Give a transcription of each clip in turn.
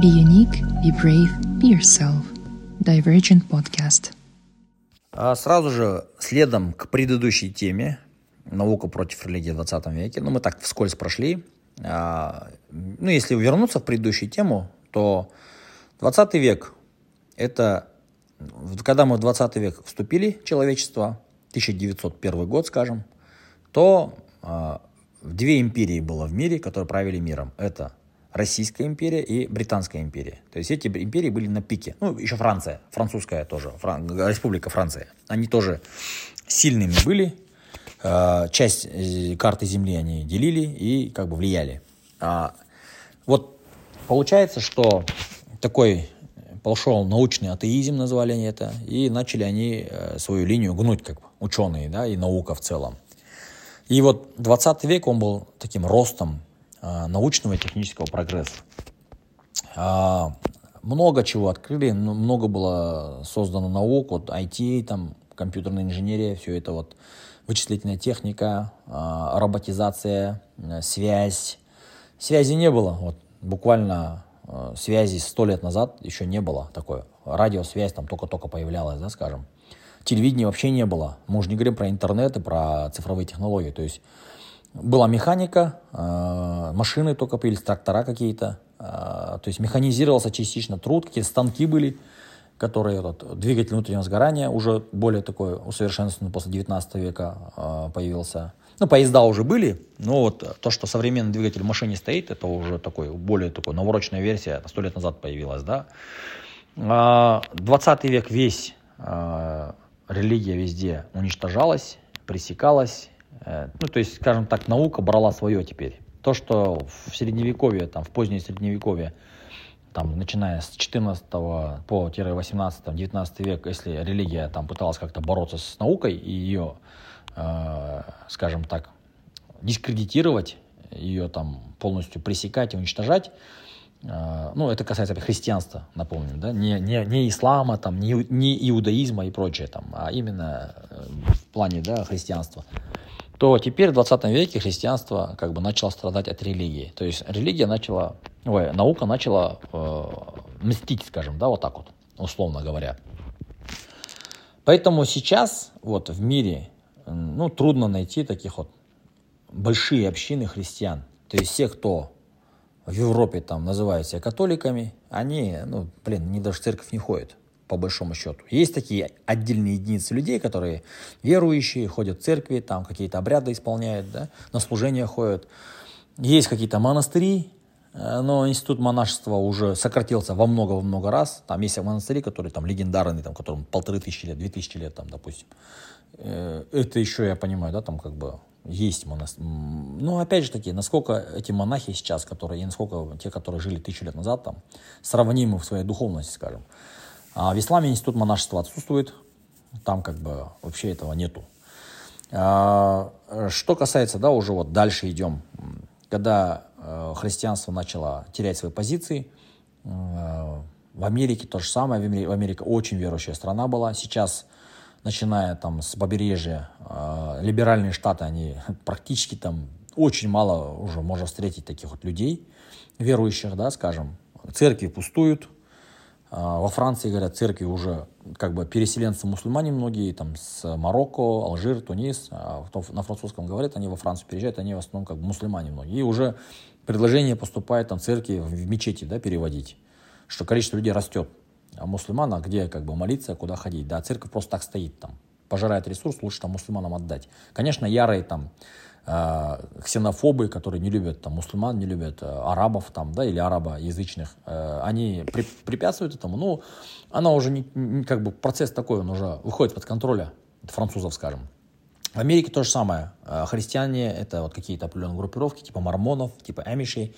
Be unique, be brave, be yourself. Divergent Podcast. А сразу же следом к предыдущей теме «Наука против религии в 20 веке», ну, мы так вскользь прошли. А, ну, если вернуться в предыдущую тему, то 20 век – это когда мы в 20 век вступили, человечество, 1901 год, скажем, то э, две империи было в мире, которые правили миром. Это Российская империя и Британская империя. То есть эти империи были на пике. Ну, еще Франция, французская тоже, Фран... Республика Франция. Они тоже сильными были. Э, часть э, карты Земли они делили и как бы влияли. А, вот получается, что такой пошел научный атеизм, назвали они это, и начали они э, свою линию гнуть, как ученые, да, и наука в целом. И вот 20 век он был таким ростом научного и технического прогресса. А, много чего открыли, много было создано наук, вот IT, там, компьютерная инженерия, все это вот вычислительная техника, а, роботизация, э, связь. Связи не было, вот буквально Э, связи сто лет назад еще не было такой. Радиосвязь там только-только появлялась, да, скажем. Телевидения вообще не было. Мы уже не говорим про интернет и про цифровые технологии. То есть была механика, э, машины только появились, трактора какие-то. Э, то есть механизировался частично труд, какие-то станки были, которые, вот, двигатель внутреннего сгорания уже более такой усовершенствованный после 19 века появился. Ну, поезда уже были, но вот то, что современный двигатель в машине стоит, это уже такой, более такой навороченная версия, сто лет назад появилась, да. 20 а, век весь, религия везде уничтожалась, пресекалась, э, ну, то есть, скажем так, наука брала свое теперь. То, что в средневековье, там, в позднее средневековье, там, начиная с 14 по 18 19 век, если религия там пыталась как-то бороться с наукой и ее Э, скажем так, дискредитировать, ее там полностью пресекать и уничтожать. Э, ну, это касается христианства, напомню, да, не, не, не ислама, там, не, не иудаизма и прочее, там, а именно э, в плане да, христианства то теперь в 20 веке христианство как бы начало страдать от религии. То есть религия начала, ой, наука начала э, мстить, скажем, да, вот так вот, условно говоря. Поэтому сейчас вот в мире ну, трудно найти таких вот большие общины христиан. То есть все, кто в Европе там называют себя католиками, они, ну, блин, они даже в церковь не ходят, по большому счету. Есть такие отдельные единицы людей, которые верующие, ходят в церкви, там какие-то обряды исполняют, да, на служение ходят. Есть какие-то монастыри, э, но институт монашества уже сократился во много-во много раз. Там есть монастыри, которые там легендарные, там, которым полторы тысячи лет, две тысячи лет, там, допустим. Э, это еще я понимаю, да, там как бы есть монастырь. Ну, опять же таки, насколько эти монахи сейчас, которые, и насколько те, которые жили тысячу лет назад, там, сравнимы в своей духовности, скажем. А в исламе институт монашества отсутствует, там как бы вообще этого нету. А, что касается, да, уже вот дальше идем, когда э, христианство начало терять свои позиции, э, в Америке то же самое, в Америке очень верующая страна была, сейчас начиная там с побережья, э, либеральные штаты, они практически там очень мало уже можно встретить таких вот людей, верующих, да, скажем. Церкви пустуют. Э, во Франции, говорят, церкви уже как бы переселенцы мусульмане многие, там с Марокко, Алжир, Тунис. А на французском говорят, они во Францию переезжают, они в основном как бы мусульмане многие. И уже предложение поступает там церкви в мечети, да, переводить, что количество людей растет а мусульмана, где как бы молиться, куда ходить. Да, церковь просто так стоит там, пожирает ресурс, лучше там мусульманам отдать. Конечно, ярые там ксенофобы, которые не любят там мусульман, не любят э, арабов там, да, или арабоязычных, э, они при, препятствуют этому. Ну, она уже не, не, как бы процесс такой, он уже выходит под контроля французов, скажем. В Америке то же самое. Э, христиане это вот какие-то определенные группировки, типа мормонов, типа эмишей.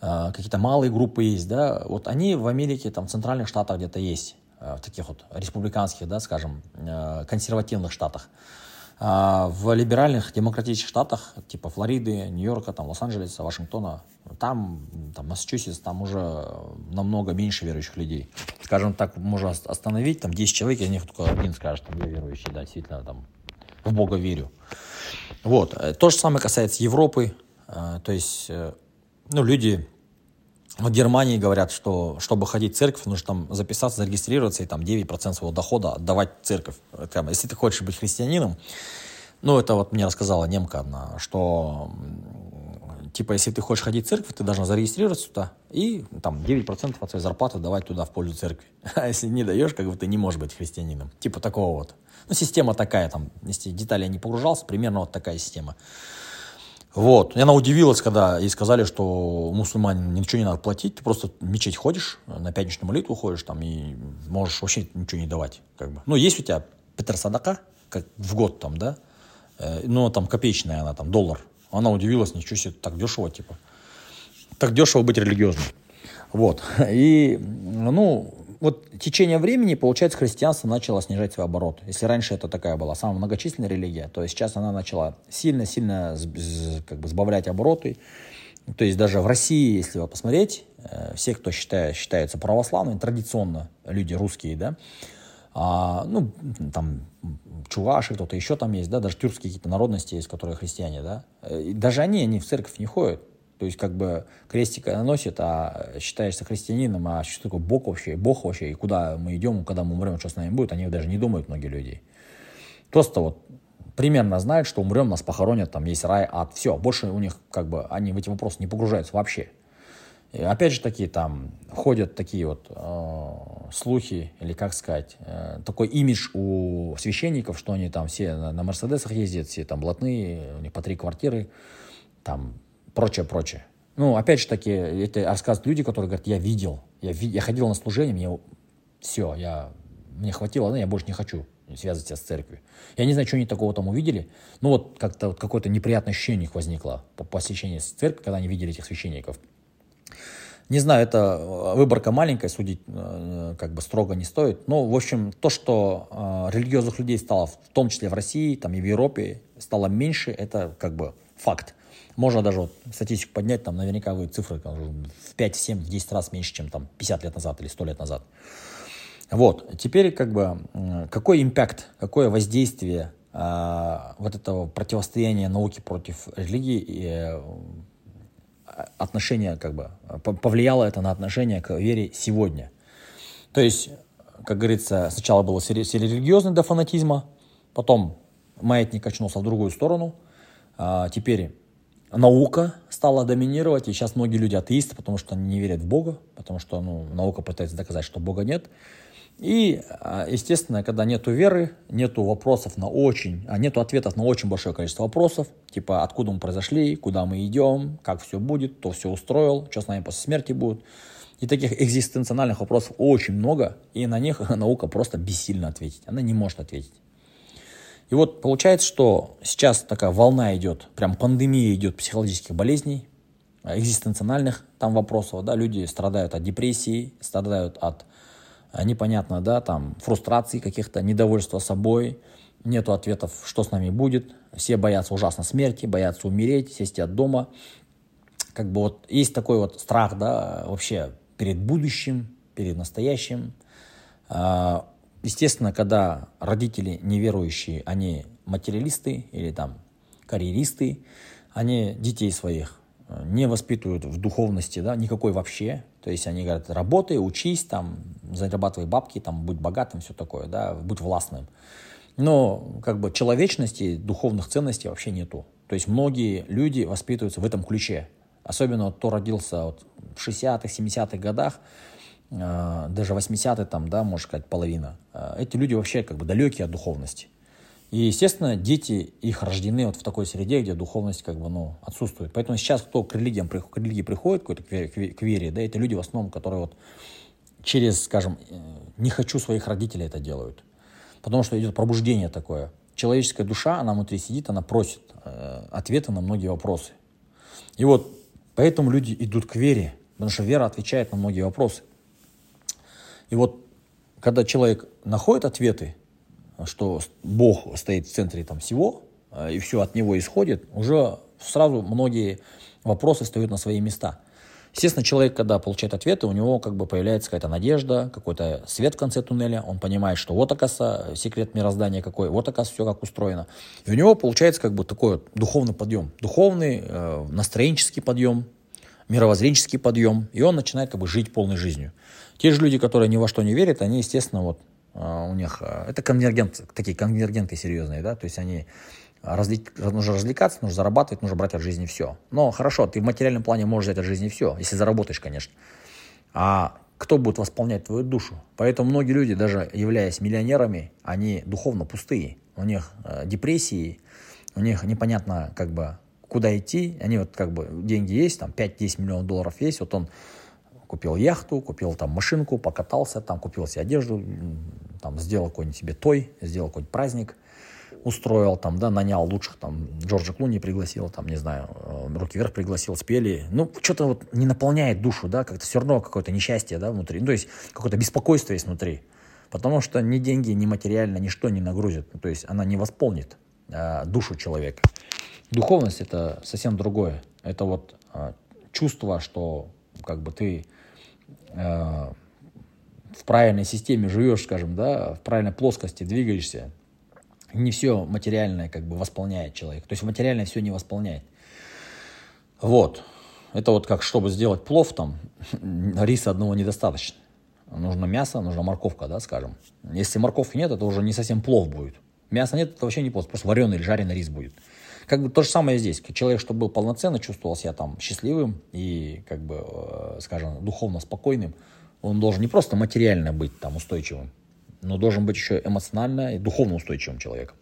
Э, какие-то малые группы есть, да, вот они в Америке, там, в центральных штатах где-то есть, э, в таких вот республиканских, да, скажем, э, консервативных штатах. А в либеральных демократических штатах, типа Флориды, Нью-Йорка, там, Лос-Анджелеса, Вашингтона, там, там, Массачусетс, там уже намного меньше верующих людей. Скажем так, можно остановить, там, 10 человек, из них только один скажет, что я верующий, да, действительно, там, в Бога верю. Вот. То же самое касается Европы. То есть ну, люди в Германии говорят, что чтобы ходить в церковь, нужно там записаться, зарегистрироваться и там 9% своего дохода отдавать в церковь. Это, если ты хочешь быть христианином, ну, это вот мне рассказала немка одна, что типа, если ты хочешь ходить в церковь, ты должна зарегистрироваться туда и там 9% от своей зарплаты давать туда в пользу церкви. А если не даешь, как бы ты не можешь быть христианином. Типа такого вот. Ну, система такая там, если детали я не погружался, примерно вот такая система. Вот. И она удивилась, когда ей сказали, что мусульманин ничего не надо платить, ты просто в мечеть ходишь, на пятничную молитву ходишь там и можешь вообще ничего не давать. Как бы. Ну, есть у тебя Петр Садака, как в год там, да, но там копеечная она, там, доллар. Она удивилась, ничего себе, так дешево, типа. Так дешево быть религиозным. Вот. И, ну, вот течение времени, получается, христианство начало снижать свой оборот. Если раньше это такая была самая многочисленная религия, то сейчас она начала сильно-сильно как бы сбавлять обороты. То есть даже в России, если вы посмотреть, э, все, кто считает, считается православными, традиционно люди русские, да, а, ну, там, чуваши, кто-то еще там есть, да, даже тюркские какие-то народности есть, которые христиане, да, э, и даже они, они в церковь не ходят, то есть, как бы, крестика носит, а считаешься христианином, а что такое Бог вообще, Бог вообще, и куда мы идем, когда мы умрем, что с нами будет, они даже не думают, многие люди. Просто вот примерно знают, что умрем, нас похоронят, там есть рай, ад, все. Больше у них, как бы, они в эти вопросы не погружаются вообще. И опять же такие там ходят такие вот э, слухи, или как сказать, э, такой имидж у священников, что они там все на, на Мерседесах ездят, все там блатные, у них по три квартиры, там прочее, прочее. Ну, опять же таки, это рассказывают люди, которые говорят, я видел, я, ви я ходил на служение, мне все, я, мне хватило, но я больше не хочу связывать себя с церковью. Я не знаю, что они такого там увидели, но вот как-то вот какое-то неприятное ощущение у них возникло по посещению церкви, когда они видели этих священников. Не знаю, это э, выборка маленькая, судить э, как бы строго не стоит. Но, в общем, то, что э, религиозных людей стало, в том числе в России, там и в Европе, стало меньше, это как бы факт. Можно даже вот статистику поднять, там наверняка вы цифры в 5, 7, 10 раз меньше, чем там 50 лет назад или 100 лет назад. Вот, теперь как бы какой импакт, какое воздействие э, вот этого противостояния науки против религии и э, отношение как бы повлияло это на отношение к вере сегодня. То есть, как говорится, сначала было религиозный до фанатизма, потом маятник качнулся в другую сторону, а теперь наука стала доминировать, и сейчас многие люди атеисты, потому что они не верят в Бога, потому что ну, наука пытается доказать, что Бога нет. И, а, естественно, когда нету веры, нету вопросов на очень, а нету ответов на очень большое количество вопросов, типа откуда мы произошли, куда мы идем, как все будет, кто все устроил, что с нами после смерти будет. И таких экзистенциональных вопросов очень много, и на них наука просто бессильно ответить. Она не может ответить. И вот получается, что сейчас такая волна идет, прям пандемия идет психологических болезней, экзистенциональных там вопросов, да, люди страдают от депрессии, страдают от а, непонятно, да, там фрустрации каких-то, недовольства собой, нету ответов, что с нами будет, все боятся ужасно смерти, боятся умереть, сесть от дома, как бы вот есть такой вот страх, да, вообще перед будущим, перед настоящим, а, Естественно, когда родители неверующие, они материалисты или там карьеристы, они детей своих э, не воспитывают в духовности, да, никакой вообще. То есть они говорят, работай, учись, там, зарабатывай бабки, там, будь богатым, все такое, да, будь властным. Но как бы человечности, духовных ценностей вообще нету. То есть многие люди воспитываются в этом ключе. Особенно вот, кто родился вот, в 60-х, 70-х годах, даже 80-е там, да, можно сказать, половина, а, эти люди вообще как бы далекие от духовности. И, естественно, дети их рождены вот в такой среде, где духовность как бы, ну, отсутствует. Поэтому сейчас кто к религиям, к религии приходит, какой-то к вере, да, это люди в основном, которые вот через, скажем, э, не хочу своих родителей это делают. Потому что идет пробуждение такое. Человеческая душа, она внутри сидит, она просит э, ответы на многие вопросы. И вот поэтому люди идут к вере, потому что вера отвечает на многие вопросы. И вот когда человек находит ответы, что Бог стоит в центре там всего, э, и все от него исходит, уже сразу многие вопросы встают на свои места. Естественно, человек, когда получает ответы, у него как бы появляется какая-то надежда, какой-то свет в конце туннеля, он понимает, что вот, оказывается, секрет мироздания какой, вот, оказывается, все как устроено. И у него получается как бы такой духовный подъем, духовный, э, настроенческий подъем, мировоззренческий подъем, и он начинает как бы жить полной жизнью. Те же люди, которые ни во что не верят, они, естественно, вот у них, это конвергент, такие конвергенты серьезные, да, то есть они разли, нужно развлекаться, нужно зарабатывать, нужно брать от жизни все. Но хорошо, ты в материальном плане можешь взять от жизни все, если заработаешь, конечно. А кто будет восполнять твою душу? Поэтому многие люди, даже являясь миллионерами, они духовно пустые. У них э, депрессии, у них непонятно, как бы, куда идти. Они вот как бы, деньги есть, там 5-10 миллионов долларов есть, вот он купил яхту, купил там машинку, покатался, там купил себе одежду, там сделал какой-нибудь себе той, сделал какой-нибудь праздник – устроил, там, да, нанял лучших, там, Джорджа Клуни пригласил, там, не знаю, э, Руки вверх пригласил, спели. Ну, что-то вот не наполняет душу, да, как-то все равно какое-то несчастье, да, внутри. Ну, то есть какое-то беспокойство есть внутри. Потому что ни деньги, ни материально, ничто не нагрузит. Ну, то есть она не восполнит э, душу человека. Духовность это совсем другое. Это вот э, чувство, что как бы ты э, в правильной системе живешь, скажем, да, в правильной плоскости двигаешься, не все материальное как бы восполняет человек. То есть материальное все не восполняет. Вот. Это вот как, чтобы сделать плов, там, риса одного недостаточно. Нужно мясо, нужна морковка, да, скажем. Если морковки нет, это уже не совсем плов будет. Мяса нет, это вообще не плов, просто вареный или жареный рис будет. Как бы то же самое здесь. Человек, чтобы был полноценно, чувствовал себя там счастливым и, как бы, э, скажем, духовно спокойным, он должен не просто материально быть там устойчивым, но должен быть еще эмоционально и духовно устойчивым человеком.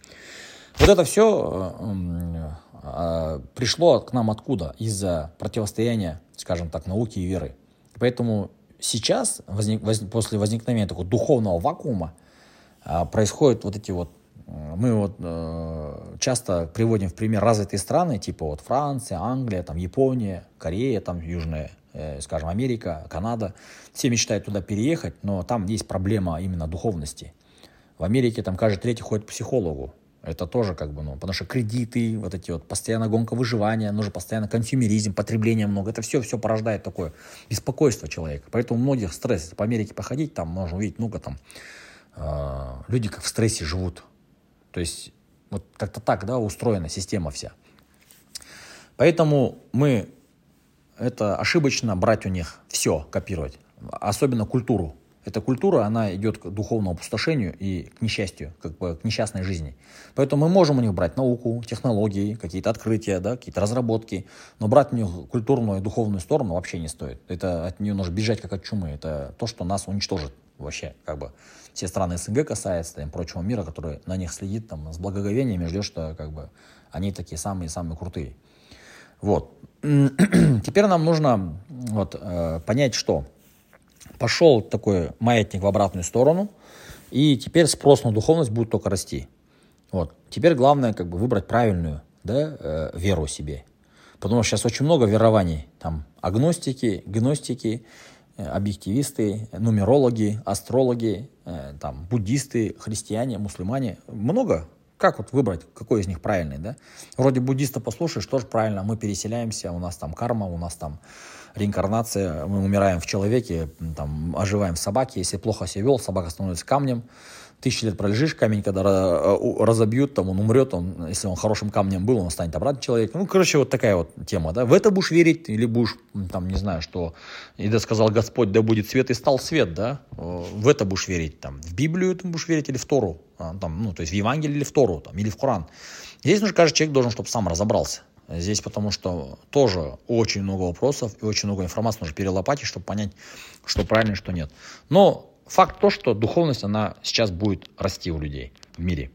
Вот это все э, э, пришло к нам откуда? Из-за противостояния, скажем так, науки и веры. Поэтому сейчас, возник, возник, после возникновения такого духовного вакуума, происходят вот эти вот мы вот э, часто приводим в пример развитые страны, типа вот Франция, Англия, там Япония, Корея, там Южная Э, скажем, Америка, Канада, все мечтают туда переехать, но там есть проблема именно духовности. В Америке там каждый третий ходит к психологу. Это тоже как бы, ну, потому что кредиты, вот эти вот, постоянно гонка выживания, нужно постоянно консюмеризм, потребление много. Это все, все порождает такое беспокойство человека. Поэтому многих стресс. По Америке походить, там можно увидеть много там э, люди как в стрессе живут. То есть вот как-то так, да, устроена система вся. Поэтому мы это ошибочно брать у них все, копировать, особенно культуру. Эта культура, она идет к духовному опустошению и к несчастью, как бы к несчастной жизни. Поэтому мы можем у них брать науку, технологии, какие-то открытия, да, какие-то разработки, но брать у них культурную и духовную сторону вообще не стоит. Это от нее нужно бежать как от чумы. Это то, что нас уничтожит вообще, как бы все страны СНГ касается, и прочего мира, который на них следит, там, с благоговением и ждет, что как бы они такие самые-самые крутые. Вот. Теперь нам нужно вот, э, понять, что пошел такой маятник в обратную сторону, и теперь спрос на духовность будет только расти. Вот. Теперь главное как бы выбрать правильную да, э, веру себе. Потому что сейчас очень много верований. Там агностики, гностики, объективисты, нумерологи, астрологи, э, там, буддисты, христиане, мусульмане. Много как вот выбрать, какой из них правильный, да? Вроде буддиста послушаешь, тоже правильно, мы переселяемся, у нас там карма, у нас там реинкарнация, мы умираем в человеке, там, оживаем в собаке, если плохо себя вел, собака становится камнем, тысячи лет пролежишь, камень, когда э, разобьют, там он умрет, он, если он хорошим камнем был, он станет обратно человеком. Ну, короче, вот такая вот тема, да. В это будешь верить или будешь, там, не знаю, что, и да сказал Господь, да будет свет, и стал свет, да. В это будешь верить, там, в Библию ты будешь верить или в Тору, а, там, ну, то есть в Евангелие или в Тору, там, или в Коран. Здесь нужно, каждый человек должен, чтобы сам разобрался. Здесь потому что тоже очень много вопросов и очень много информации нужно перелопатить, чтобы понять, что правильно что нет. Но факт то, что духовность, она сейчас будет расти у людей в мире.